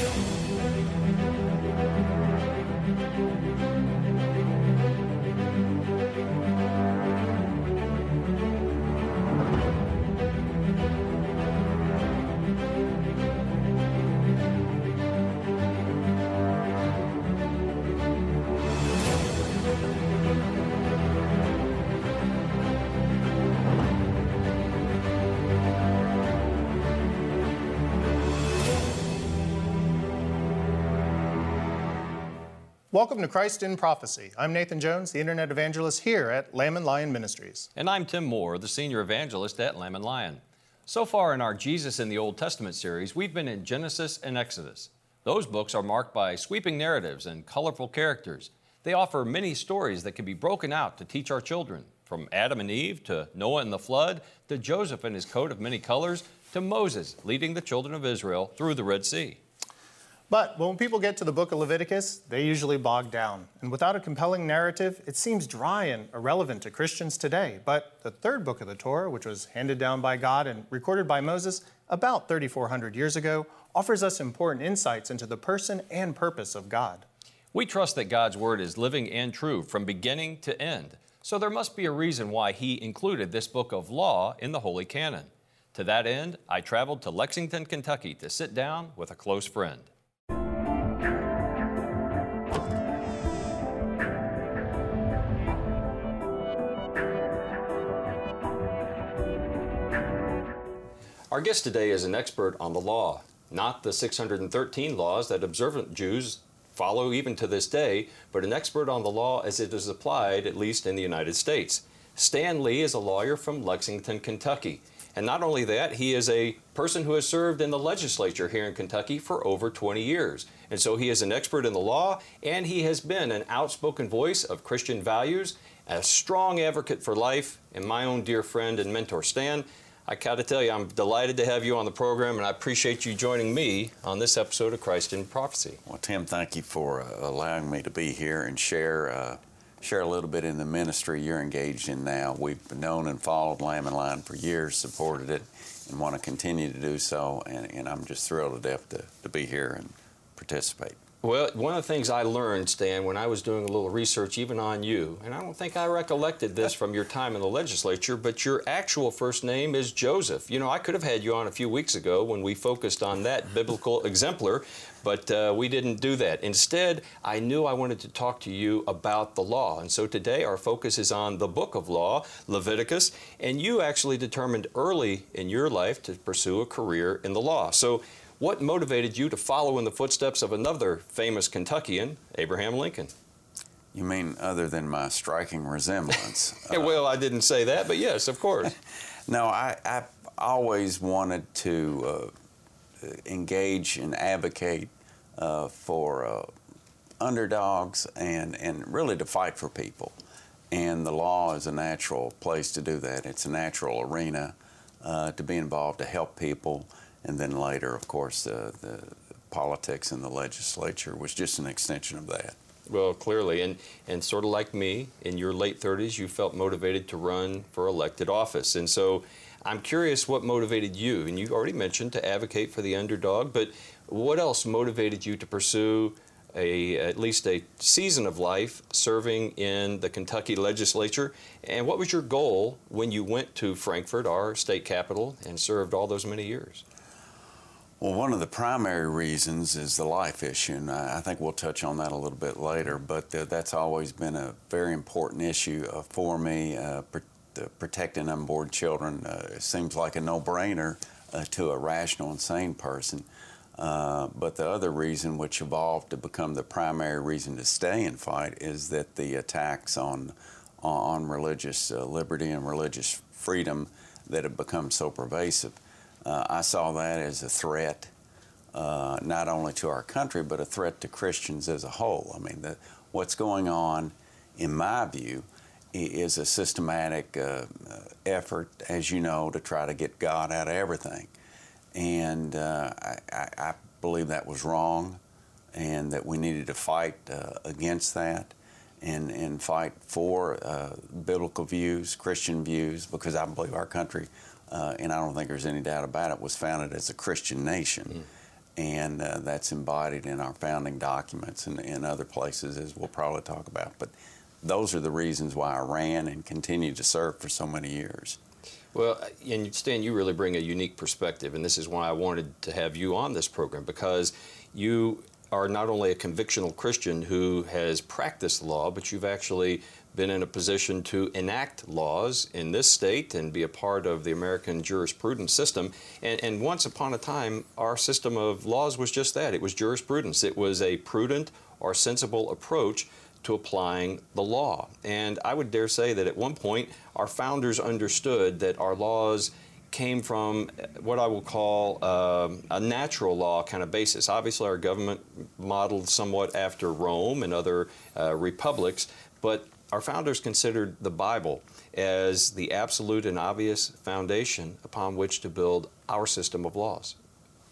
you. Welcome to Christ in Prophecy. I'm Nathan Jones, the Internet Evangelist here at Lamb and Lion Ministries. And I'm Tim Moore, the Senior Evangelist at Lamb and Lion. So far in our Jesus in the Old Testament series, we've been in Genesis and Exodus. Those books are marked by sweeping narratives and colorful characters. They offer many stories that can be broken out to teach our children, from Adam and Eve to Noah and the flood, to Joseph and his coat of many colors, to Moses leading the children of Israel through the Red Sea. But when people get to the book of Leviticus, they usually bog down. And without a compelling narrative, it seems dry and irrelevant to Christians today. But the third book of the Torah, which was handed down by God and recorded by Moses about 3,400 years ago, offers us important insights into the person and purpose of God. We trust that God's Word is living and true from beginning to end. So there must be a reason why He included this book of law in the Holy Canon. To that end, I traveled to Lexington, Kentucky to sit down with a close friend. Our guest today is an expert on the law, not the 613 laws that observant Jews follow even to this day, but an expert on the law as it is applied, at least in the United States. Stan Lee is a lawyer from Lexington, Kentucky. And not only that, he is a person who has served in the legislature here in Kentucky for over 20 years. And so he is an expert in the law, and he has been an outspoken voice of Christian values, a strong advocate for life, and my own dear friend and mentor, Stan. I got to tell you, I'm delighted to have you on the program, and I appreciate you joining me on this episode of Christ in Prophecy. Well, Tim, thank you for uh, allowing me to be here and share uh, share a little bit in the ministry you're engaged in now. We've known and followed Lamb and Lion for years, supported it, and want to continue to do so. And, and I'm just thrilled to death to, to be here and participate. Well, one of the things I learned, Stan, when I was doing a little research even on you, and I don't think I recollected this from your time in the legislature, but your actual first name is Joseph. You know, I could have had you on a few weeks ago when we focused on that biblical exemplar, but uh, we didn't do that. Instead, I knew I wanted to talk to you about the law. And so today our focus is on the book of law, Leviticus, and you actually determined early in your life to pursue a career in the law. So what motivated you to follow in the footsteps of another famous Kentuckian, Abraham Lincoln? You mean other than my striking resemblance? uh, well, I didn't say that, but yes, of course. no, I, I always wanted to uh, engage and advocate uh, for uh, underdogs and, and really to fight for people. And the law is a natural place to do that. It's a natural arena uh, to be involved to help people and then later, of course, uh, the politics in the legislature was just an extension of that. Well, clearly, and, and sort of like me, in your late 30s, you felt motivated to run for elected office. And so I'm curious what motivated you, and you already mentioned to advocate for the underdog, but what else motivated you to pursue a, at least a season of life serving in the Kentucky legislature? And what was your goal when you went to Frankfort, our state capital, and served all those many years? Well, one of the primary reasons is the life issue, and I think we'll touch on that a little bit later, but that's always been a very important issue uh, for me. Uh, pr protecting unborn children uh, seems like a no-brainer uh, to a rational and sane person. Uh, but the other reason, which evolved to become the primary reason to stay and fight, is that the attacks on, on religious liberty and religious freedom that have become so pervasive. Uh, I saw that as a threat, uh, not only to our country, but a threat to Christians as a whole. I mean, the, what's going on, in my view, is a systematic uh, effort, as you know, to try to get God out of everything. And uh, I, I, believe that was wrong and that we needed to fight uh, against that and, and fight for uh, biblical views, Christian views, because I believe our country uh, and I don't think there's any doubt about it, was founded as a Christian nation. Mm. and uh, that's embodied in our founding documents and in other places, as we'll probably talk about. But those are the reasons why I ran and continued to serve for so many years. Well, and Stan, you really bring a unique perspective, and this is why I wanted to have you on this program because you are not only a convictional Christian who has practiced law, but you've actually been in a position to enact laws in this state and be a part of the American jurisprudence system. And, and, once upon a time, our system of laws was just that it was jurisprudence, it was a prudent or sensible approach to applying the law. And I would dare say that at one point, our founders understood that our laws came from what I will call um, a natural law kind of basis. Obviously, our government modeled somewhat after Rome and other uh, republics, but our founders considered the Bible as the absolute and obvious foundation upon which to build our system of laws.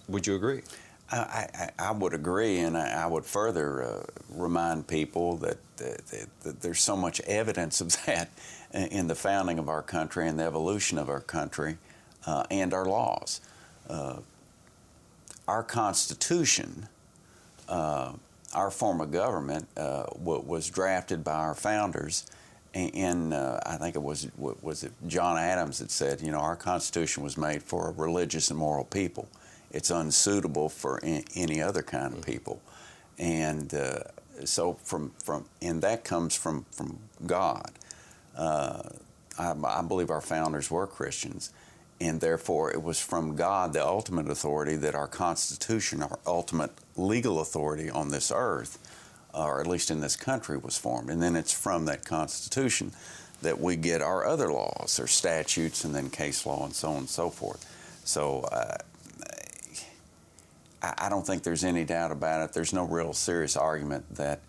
Would you agree? I, I, I would agree, and I, I would further uh, remind people that, that, that, there's so much evidence of that in the founding of our country and the evolution of our country uh, and our laws. Uh, our Constitution uh, our form of government uh, was drafted by our founders. And uh, I think it was was it John Adams that said, you know, our Constitution was made for a religious and moral people. It's unsuitable for any other kind of people. And so from from and that comes from from God. Uh, I, I believe our founders were Christians and therefore it was from God, the ultimate authority, that our Constitution, our ultimate legal authority on this earth, or at least in this country, was formed. And then it's from that Constitution that we get our other laws, or statutes, and then case law, and so on and so forth. So uh, I don't think there's any doubt about it. There's no real serious argument that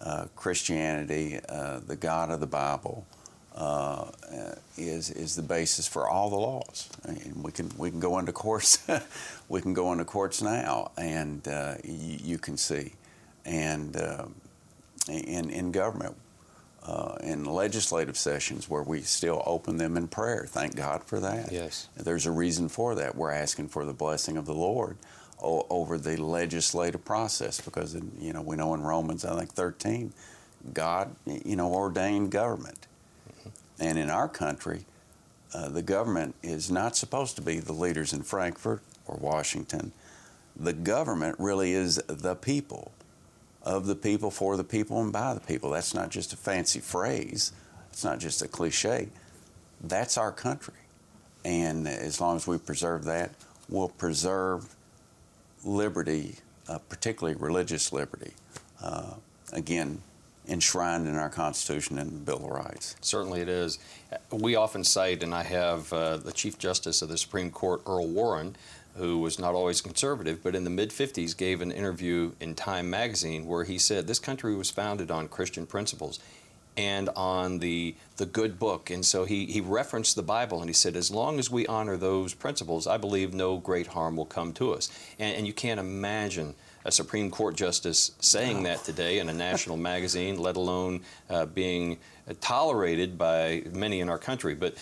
uh, Christianity, uh, the God of the Bible, uh, is is the basis for all the laws. And we can we can go into courts, we can go into courts now, and uh, you, you, can see, and uh, in in government. Uh, in legislative sessions where we still open them in prayer. Thank God for that. Yes. There's a reason for that. We're asking for the blessing of the Lord over the legislative process because, you know, we know in Romans, I think 13, God, you know, ordained government. And in our country, uh, the government is not supposed to be the leaders in Frankfort or Washington. The government really is the people, of the people, for the people, and by the people. That's not just a fancy phrase, it's not just a cliche. That's our country. And as long as we preserve that, we'll preserve liberty, uh, particularly religious liberty. Uh, again, enshrined in our Constitution and Bill of Rights. Certainly it is. We often cite, and I have uh, the Chief Justice of the Supreme Court, Earl Warren, who was not always conservative, but in the mid 50s gave an interview in Time magazine where he said this country was founded on Christian principles and on the the good book. And so he, he referenced the Bible and he said, as long as we honor those principles, I believe no great harm will come to us. And, and you can't imagine a Supreme Court justice saying that today in a national magazine, let alone uh, being tolerated by many in our country. But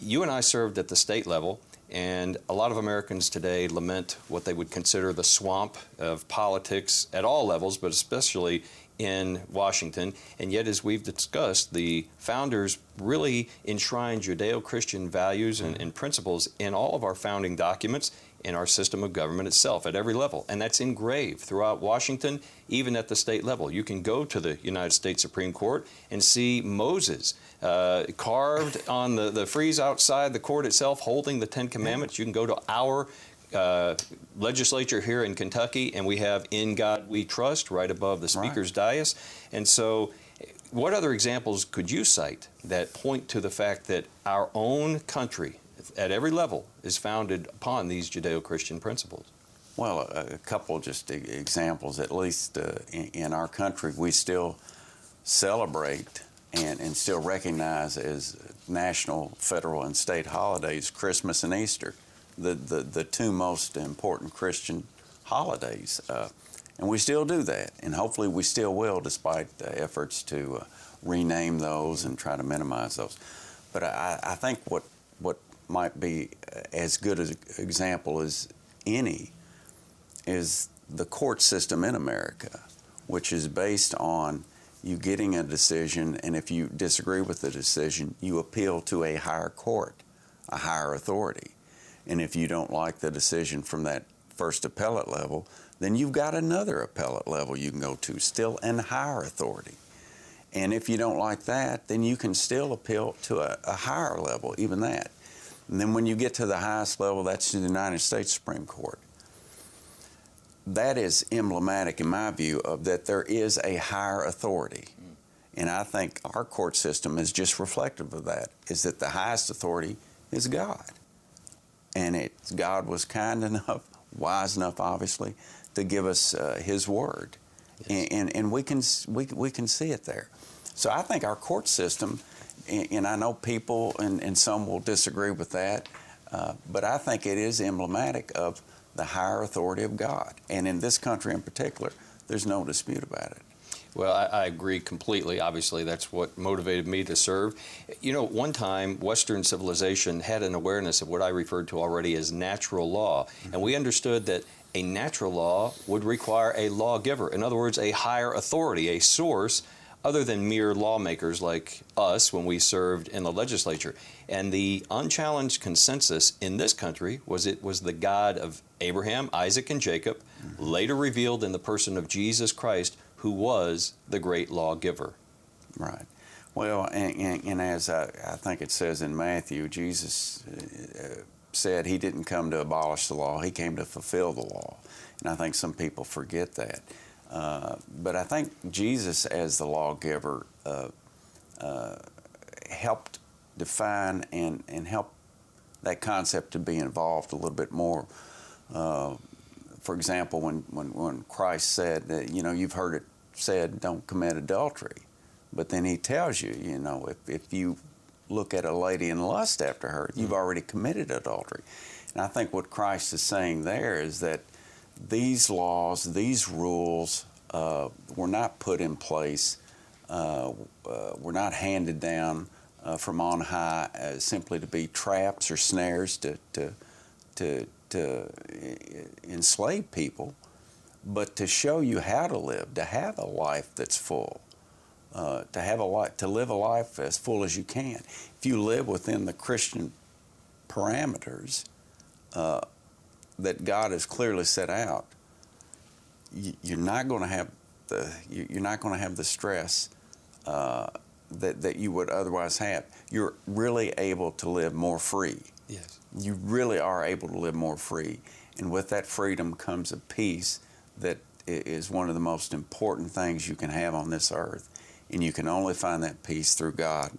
you and I served at the state level, and a lot of Americans today lament what they would consider the swamp of politics at all levels, but especially in Washington. And yet, as we've discussed, the founders really enshrined Judeo Christian values and, and, principles in all of our founding documents in our system of government itself at every level. And that's engraved throughout Washington, even at the state level. You can go to the United States Supreme Court and see Moses uh, carved on the, the frieze outside the court itself holding the Ten Commandments. You can go to our uh, legislature here in Kentucky, and we have In God We Trust right above the Speaker's right. dais. And so, what other examples could you cite that point to the fact that our own country at every level is founded upon these Judeo Christian principles. Well, a, a, couple just examples, at least uh, in, in, our country, we still celebrate and, and still recognize as national, federal, and state holidays Christmas and Easter, the, the, the two most important Christian holidays. Uh, and we still do that, and hopefully we still will, despite efforts to uh, rename those and try to minimize those. But I, I think what, what might be as good an example as any is the court system in America, which is based on you getting a decision, and if you disagree with the decision, you appeal to a higher court, a higher authority. And if you don't like the decision from that first appellate level, then you've got another appellate level you can go to, still an higher authority. And if you don't like that, then you can still appeal to a, a higher level, even that. And then when you get to the highest level, that's the United States Supreme Court. That is emblematic, in my view, of that there is a higher authority. And I think our court system is just reflective of that, is that the highest authority is God. And it, God was kind enough, wise enough, obviously, to give us uh, His Word. Yes. And, and, and, we, can, we, we can see it there. So I think our court system, and, and I know people, and, and, some will disagree with that, uh, but I think it is emblematic of the higher authority of God. And in this country in particular, there's no dispute about it. Well, I, I, agree completely. Obviously, that's what motivated me to serve. You know, one time, Western civilization had an awareness of what I referred to already as natural law. Mm-hmm. And we understood that a natural law would require a lawgiver. In other words, a higher authority, a source other than mere lawmakers like us when we served in the legislature. And the unchallenged consensus in this country was it was the God of Abraham, Isaac, and Jacob, mm-hmm. later revealed in the person of Jesus Christ, who was the great lawgiver. Right. Well, and, and, and as I, I, think it says in Matthew, Jesus uh, said he didn't come to abolish the law, he came to fulfill the law. And I think some people forget that. Uh, but I think Jesus, as the lawgiver, uh, uh, helped define and, and help that concept to be involved a little bit more. Uh, for example, when, when, when Christ said that, you know, you've heard it said, don't commit adultery. But then he tells you, you know, if, if you look at a lady and lust after her, you've mm-hmm. already committed adultery. And I think what Christ is saying there is that these laws, these rules uh, were not put in place, uh, uh, were not handed down uh, from on high simply to be traps or snares to, to, to, to enslave people, but to show you how to live, to have a life that's full. Uh, to have a life, to live a life as full as you can. If you live within the Christian parameters, uh, that God has clearly set out, you're not going to have the you're not going to have the stress uh, that that you would otherwise have. You're really able to live more free. Yes, you really are able to live more free, and with that freedom comes a peace that is one of the most important things you can have on this earth, and you can only find that peace through God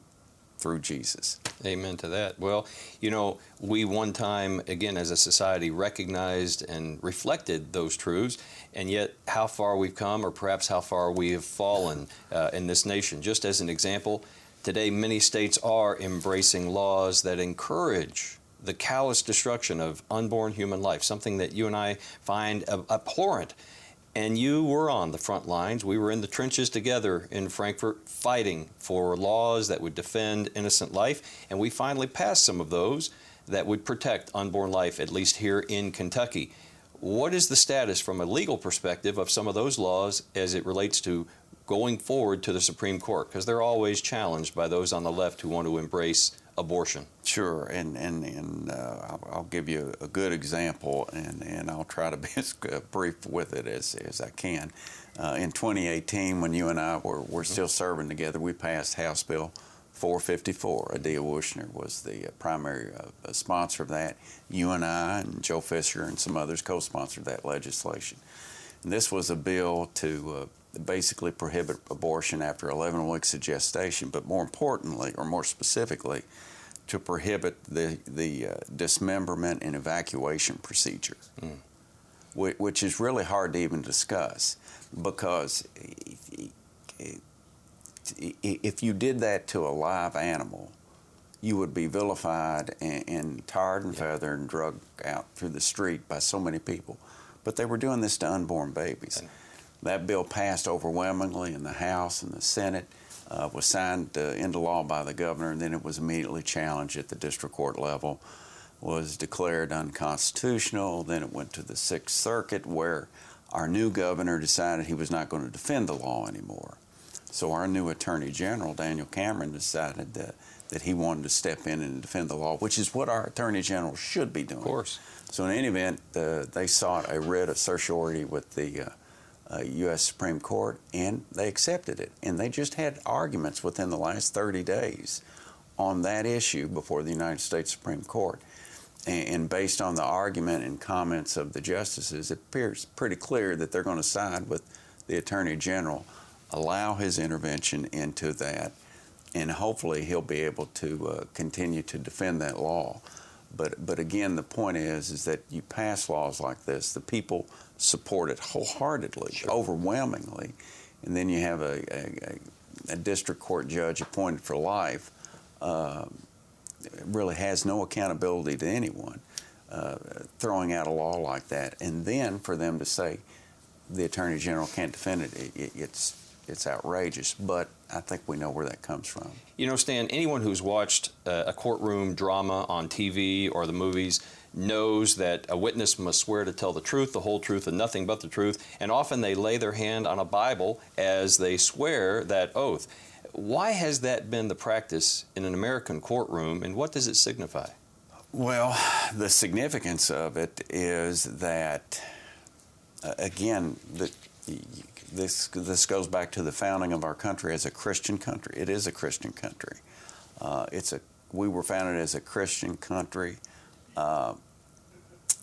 through Jesus. Amen to that. Well, you know, we one time, again, as a society, recognized and reflected those truths, and yet how far we've come, or perhaps how far we have fallen uh, in this nation. Just as an example, today many states are embracing laws that encourage the callous destruction of unborn human life, something that you and I find abhorrent and you were on the front lines. We were in the trenches together in Frankfort fighting for laws that would defend innocent life, and we finally passed some of those that would protect unborn life, at least here in Kentucky. What is the status from a legal perspective of some of those laws as it relates to going forward to the Supreme Court? Because they're always challenged by those on the left who want to embrace abortion. Sure, and and, and uh, I'll, I'll, give you a good example, and, and I'll try to be as brief with it as, as I can. Uh, in 2018, when you and I were, were still serving together, we passed House Bill 454. Addia Wuchner was the uh, primary uh, sponsor of that. You and I and Joe Fischer and some others co-sponsored that legislation. And this was a bill to uh, basically prohibit abortion after 11 weeks of gestation, but more importantly, or more specifically, to prohibit the, the uh, dismemberment and evacuation procedure, mm. which, which, is really hard to even discuss because if you did that to a live animal, you would be vilified and, and tarred and feathered and drugged out through the street by so many people. But they were doing this to unborn babies. That bill passed overwhelmingly in the House and the Senate uh, was signed uh, into law by the governor, and then it was immediately challenged at the district court level, was declared unconstitutional. Then it went to the Sixth Circuit, where our new governor decided he was not going to defend the law anymore. So our new Attorney General, Daniel Cameron, decided that, that he wanted to step in and defend the law, which is what our Attorney General should be doing. Of course. So in any event, uh, they sought a writ of certiorari with the uh, uh, U.S. Supreme Court, and they accepted it. And they just had arguments within the last 30 days on that issue before the United States Supreme Court. And, and based on the argument and comments of the justices, it appears pretty clear that they're going to side with the Attorney General, allow his intervention into that, and hopefully he'll be able to uh, continue to defend that law. But, but again, the point is, is that you pass laws like this, the people support it wholeheartedly, sure. overwhelmingly, and then you have a, a, a, district court judge appointed for life, uh, really has no accountability to anyone, uh, throwing out a law like that, and then for them to say the attorney general can't defend it, it, it it's it's outrageous. But I think we know where that comes from. You know, Stan, anyone who's watched uh, a courtroom drama on TV or the movies knows that a witness must swear to tell the truth, the whole truth, and nothing but the truth. And often they lay their hand on a Bible as they swear that oath. Why has that been the practice in an American courtroom, and what does it signify? Well, the significance of it is that, uh, again, the, this, this goes back to the founding of our country as a Christian country. It is a Christian country. Uh, it's a, we were founded as a Christian country. Uh,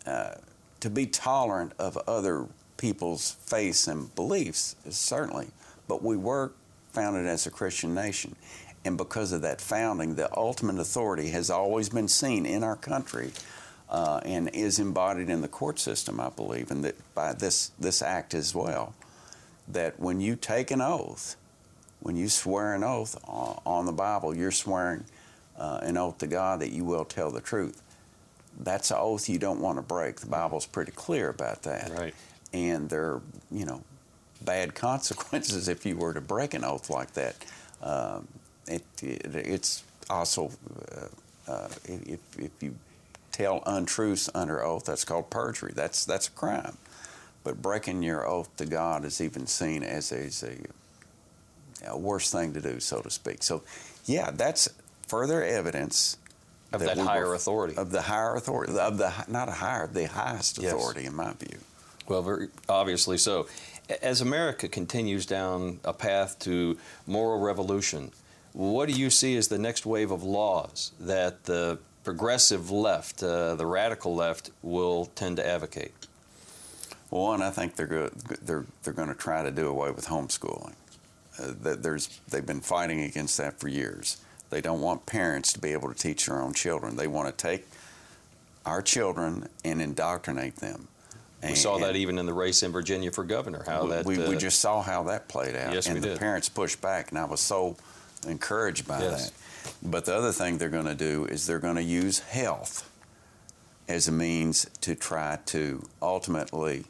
uh, to be tolerant of other people's faiths and beliefs, certainly, but we were founded as a Christian nation. And because of that founding, the ultimate authority has always been seen in our country uh, and is embodied in the court system, I believe, and that by this, this act as well that when you take an oath, when you swear an oath on the Bible, you're swearing uh, an oath to God that you will tell the truth. That's an oath you don't want to break. The Bible's pretty clear about that. Right. And there are, you know, bad consequences if you were to break an oath like that. Um, it, it, it's also, uh, uh, if, if you tell untruths under oath, that's called perjury. That's, that's a crime. But breaking your oath to God is even seen as a, as a, a worse thing to do, so to speak. So, yeah, that's further evidence of that, that higher authority. Of the higher authority, of the not a higher, the highest yes. authority, in my view. Well, very obviously so. As America continues down a path to moral revolution, what do you see as the next wave of laws that the progressive left, uh, the radical left, will tend to advocate? Well, one, I think they're they're they're going to try to do away with homeschooling. Uh, there's they've been fighting against that for years. They don't want parents to be able to teach their own children. They want to take our children and indoctrinate them. We saw that even in the race in Virginia for governor. How we, that we, uh, we, just saw how that played out. Yes, and we the did. parents pushed back, and I was so encouraged by yes. that. But the other thing they're going to do is they're going to use health as a means to try to ultimately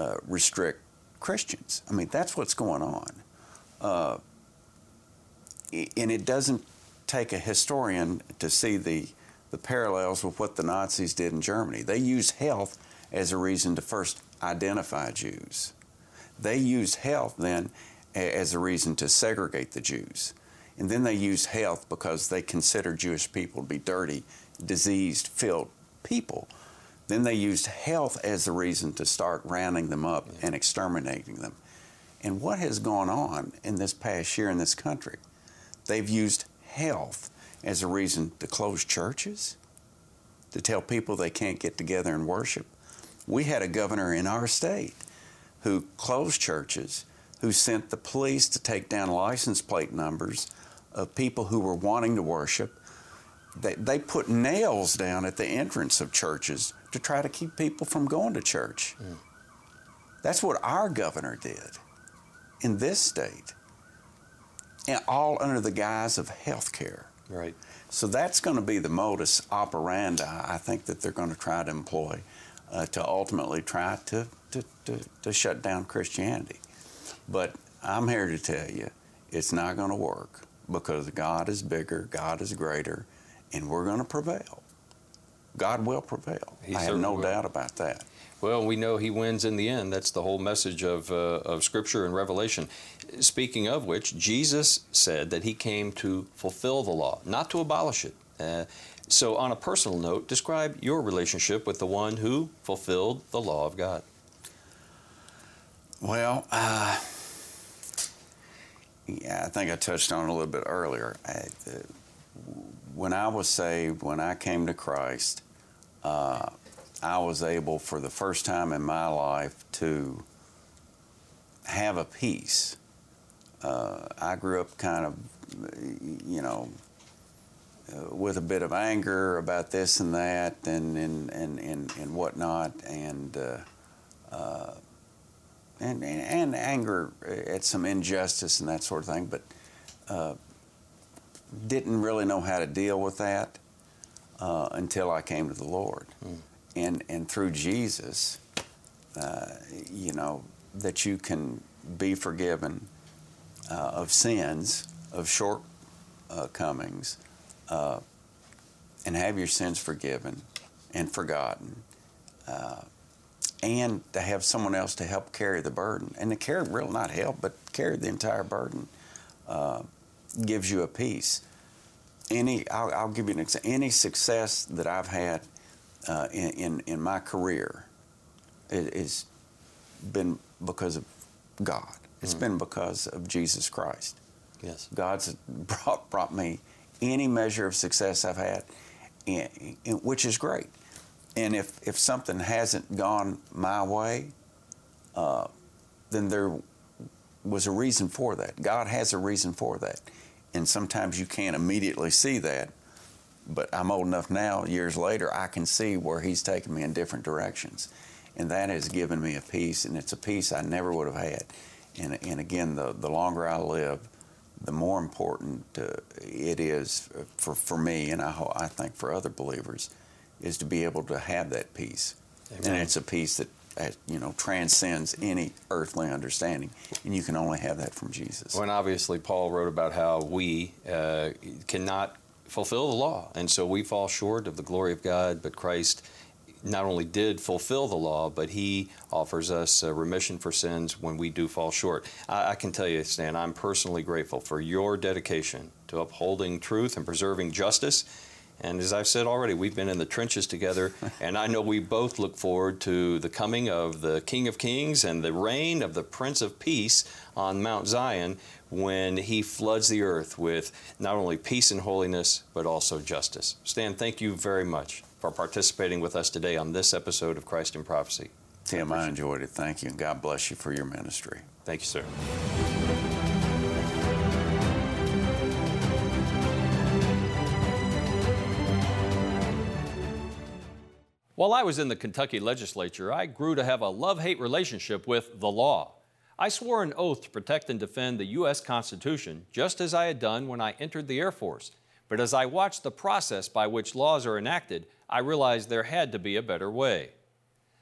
uh, restrict Christians. I mean, that's what's going on. Uh, and it doesn't take a historian to see the, the parallels with what the Nazis did in Germany. They used health as a reason to first identify Jews. They used health then as a reason to segregate the Jews. And then they used health because they considered Jewish people to be dirty, diseased, filled people. Then they used health as the reason to start rounding them up yeah. and exterminating them. And what has gone on in this past year in this country? They've used health as a reason to close churches, to tell people they can't get together and worship. We had a governor in our state who closed churches, who sent the police to take down license plate numbers of people who were wanting to worship. They, they put nails down at the entrance of churches to try to keep people from going to church. Mm. That's what our governor did in this state, and all under the guise of health care. Right. So that's going to be the modus operandi I think that they're going to try to employ uh, to ultimately try to, to, to, to shut down Christianity. But I'm here to tell you it's not going to work because God is bigger, God is greater, and we're going to prevail. God will prevail. He I have no will. doubt about that. Well, we know he wins in the end. That's the whole message of, uh, of Scripture and Revelation. Speaking of which, Jesus said that he came to fulfill the law, not to abolish it. Uh, so, on a personal note, describe your relationship with the one who fulfilled the law of God. Well, uh, yeah, I think I touched on it a little bit earlier. I, the, when I was saved, when I came to Christ, uh, I was able for the first time in my life to have a peace. Uh, I grew up kind of, you know, with a bit of anger about this and that and and and and, and whatnot, and, uh, uh and and anger at some injustice and that sort of thing, but uh, didn't really know how to deal with that uh, until I came to the Lord. Mm and and through Jesus, uh, you know that you can be forgiven uh, of sins, of shortcomings, uh, and have your sins forgiven and forgotten, uh, and to have someone else to help carry the burden, and to carry, real not help, but carry the entire burden, uh, gives you a peace. Any, I'll, I'll give you an example. Any success that I've had uh, in, in, in, my career it, has been because of God. It's mm. been because of Jesus Christ. Yes. God's brought, brought me any measure of success I've had, in, in, which is great. And if, if something hasn't gone my way, uh, then there was a reason for that. God has a reason for that. And sometimes you can't immediately see that, but I'm old enough now, years later, I can see where he's taken me in different directions. And that has given me a peace, and it's a peace I never would have had. And, and again, the, the longer I live, the more important uh, it is for, for me, and I, I think for other believers, is to be able to have that peace. Amen. And it's a peace that uh, you know transcends any earthly understanding, and you can only have that from Jesus. When obviously Paul wrote about how we uh, cannot fulfill the law. And so we fall short of the glory of God, but Christ not only did fulfill the law, but he offers us remission for sins when we do fall short. I, I, can tell you, Stan, I'm personally grateful for your dedication to upholding truth and preserving justice. And as I've said already, we've been in the trenches together, and I know we both look forward to the coming of the King of Kings and the reign of the Prince of Peace on Mount Zion when he floods the earth with not only peace and holiness, but also justice. Stan, thank you very much for participating with us today on this episode of Christ in Prophecy. Tim, I, I enjoyed it. Thank you, and God bless you for your ministry. Thank you, sir. While I was in the Kentucky legislature, I grew to have a love hate relationship with the law. I swore an oath to protect and defend the U.S. Constitution, just as I had done when I entered the Air Force. But as I watched the process by which laws are enacted, I realized there had to be a better way.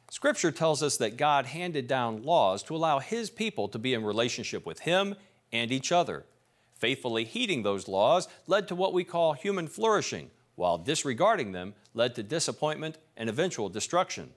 Scripture tells us that God handed down laws to allow His people to be in relationship with Him and each other. Faithfully heeding those laws led to what we call human flourishing, while disregarding them led to disappointment and eventual destruction.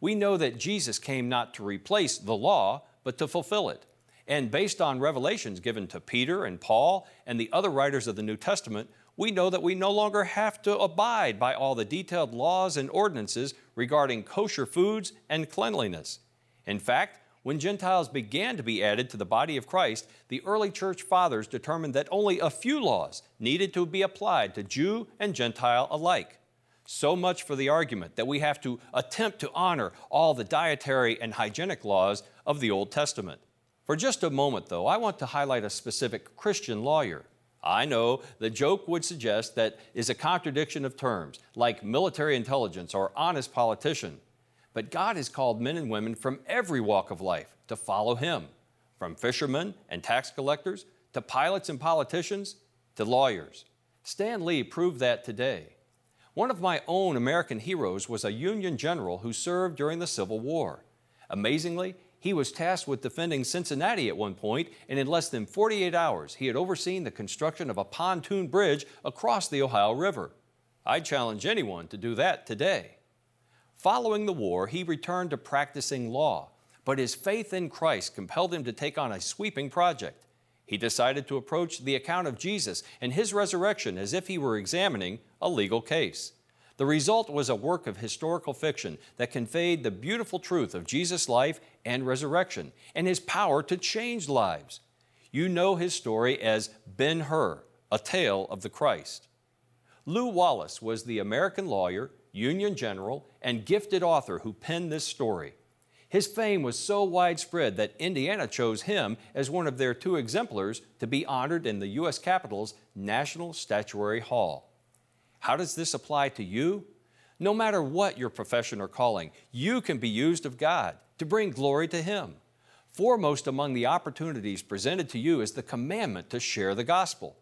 We know that Jesus came not to replace the law, but to fulfill it. And based on revelations given to Peter and Paul and the other writers of the New Testament, we know that we no longer have to abide by all the detailed laws and ordinances regarding kosher foods and cleanliness. In fact, when Gentiles began to be added to the body of Christ, the early church fathers determined that only a few laws needed to be applied to Jew and Gentile alike. So much for the argument that we have to attempt to honor all the dietary and hygienic laws of the Old Testament. For just a moment, though, I want to highlight a specific Christian lawyer. I know the joke would suggest that is a contradiction of terms, like military intelligence or honest politician. But God has called men and women from every walk of life to follow Him, from fishermen and tax collectors to pilots and politicians to lawyers. Stan Lee proved that today. One of my own American heroes was a Union general who served during the Civil War. Amazingly, he was tasked with defending Cincinnati at one point, and in less than 48 hours, he had overseen the construction of a pontoon bridge across the Ohio River. I'd challenge anyone to do that today. Following the war, he returned to practicing law, but his faith in Christ compelled him to take on a sweeping project. He decided to approach the account of Jesus and his resurrection as if he were examining a legal case. The result was a work of historical fiction that conveyed the beautiful truth of Jesus' life and resurrection and his power to change lives. You know his story as Ben Hur, a tale of the Christ. Lew Wallace was the American lawyer, Union general, and gifted author who penned this story. His fame was so widespread that Indiana chose him as one of their two exemplars to be honored in the U.S. Capitol's National Statuary Hall. How does this apply to you? No matter what your profession or calling, you can be used of God to bring glory to Him. Foremost among the opportunities presented to you is the commandment to share the gospel.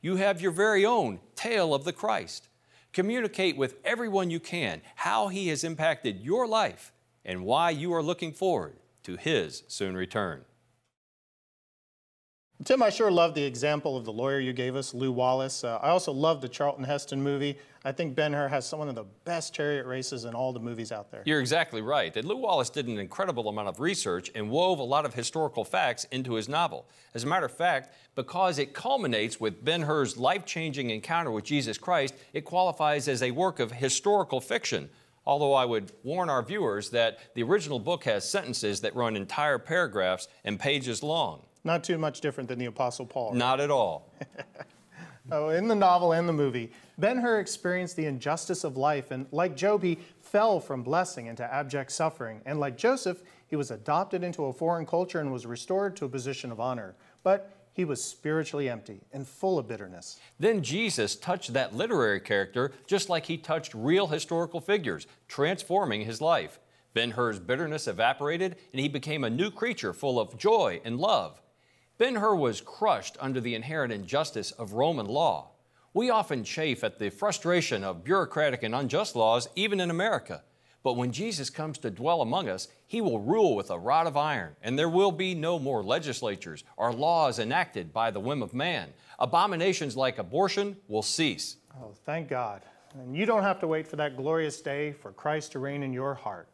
You have your very own tale of the Christ. Communicate with everyone you can how He has impacted your life and why you are looking forward to His soon return. Tim, I sure love the example of the lawyer you gave us, Lew Wallace. Uh, I also love the Charlton Heston movie. I think Ben Hur has some of the best chariot races in all the movies out there. You're exactly right. And Lew Wallace did an incredible amount of research and wove a lot of historical facts into his novel. As a matter of fact, because it culminates with Ben Hur's life changing encounter with Jesus Christ, it qualifies as a work of historical fiction. Although I would warn our viewers that the original book has sentences that run entire paragraphs and pages long. Not too much different than the Apostle Paul. Right? Not at all. oh, in the novel and the movie, Ben Hur experienced the injustice of life, and like Job, he fell from blessing into abject suffering. And like Joseph, he was adopted into a foreign culture and was restored to a position of honor. But he was spiritually empty and full of bitterness. Then Jesus touched that literary character just like he touched real historical figures, transforming his life. Ben Hur's bitterness evaporated, and he became a new creature full of joy and love. Ben Hur was crushed under the inherent injustice of Roman law. We often chafe at the frustration of bureaucratic and unjust laws, even in America. But when Jesus comes to dwell among us, he will rule with a rod of iron, and there will be no more legislatures or laws enacted by the whim of man. Abominations like abortion will cease. Oh, thank God. And you don't have to wait for that glorious day for Christ to reign in your heart.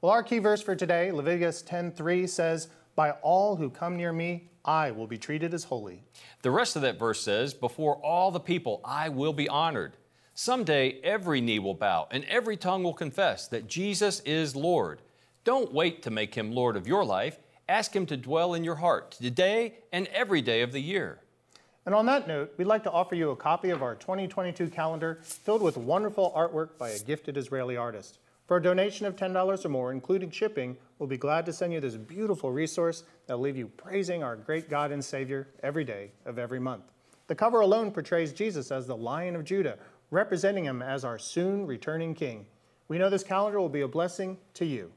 Well, our key verse for today, Leviticus 10:3 says, by all who come near me, I will be treated as holy. The rest of that verse says, Before all the people, I will be honored. Someday, every knee will bow and every tongue will confess that Jesus is Lord. Don't wait to make him Lord of your life. Ask him to dwell in your heart today and every day of the year. And on that note, we'd like to offer you a copy of our 2022 calendar filled with wonderful artwork by a gifted Israeli artist. For a donation of $10 or more, including shipping, we'll be glad to send you this beautiful resource that'll leave you praising our great God and Savior every day of every month. The cover alone portrays Jesus as the Lion of Judah, representing him as our soon returning King. We know this calendar will be a blessing to you.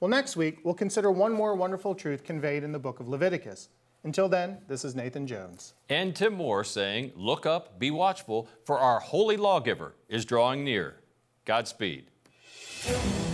Well, next week, we'll consider one more wonderful truth conveyed in the book of Leviticus. Until then, this is Nathan Jones. And Tim Moore saying, Look up, be watchful, for our holy lawgiver is drawing near. Godspeed. Thank you.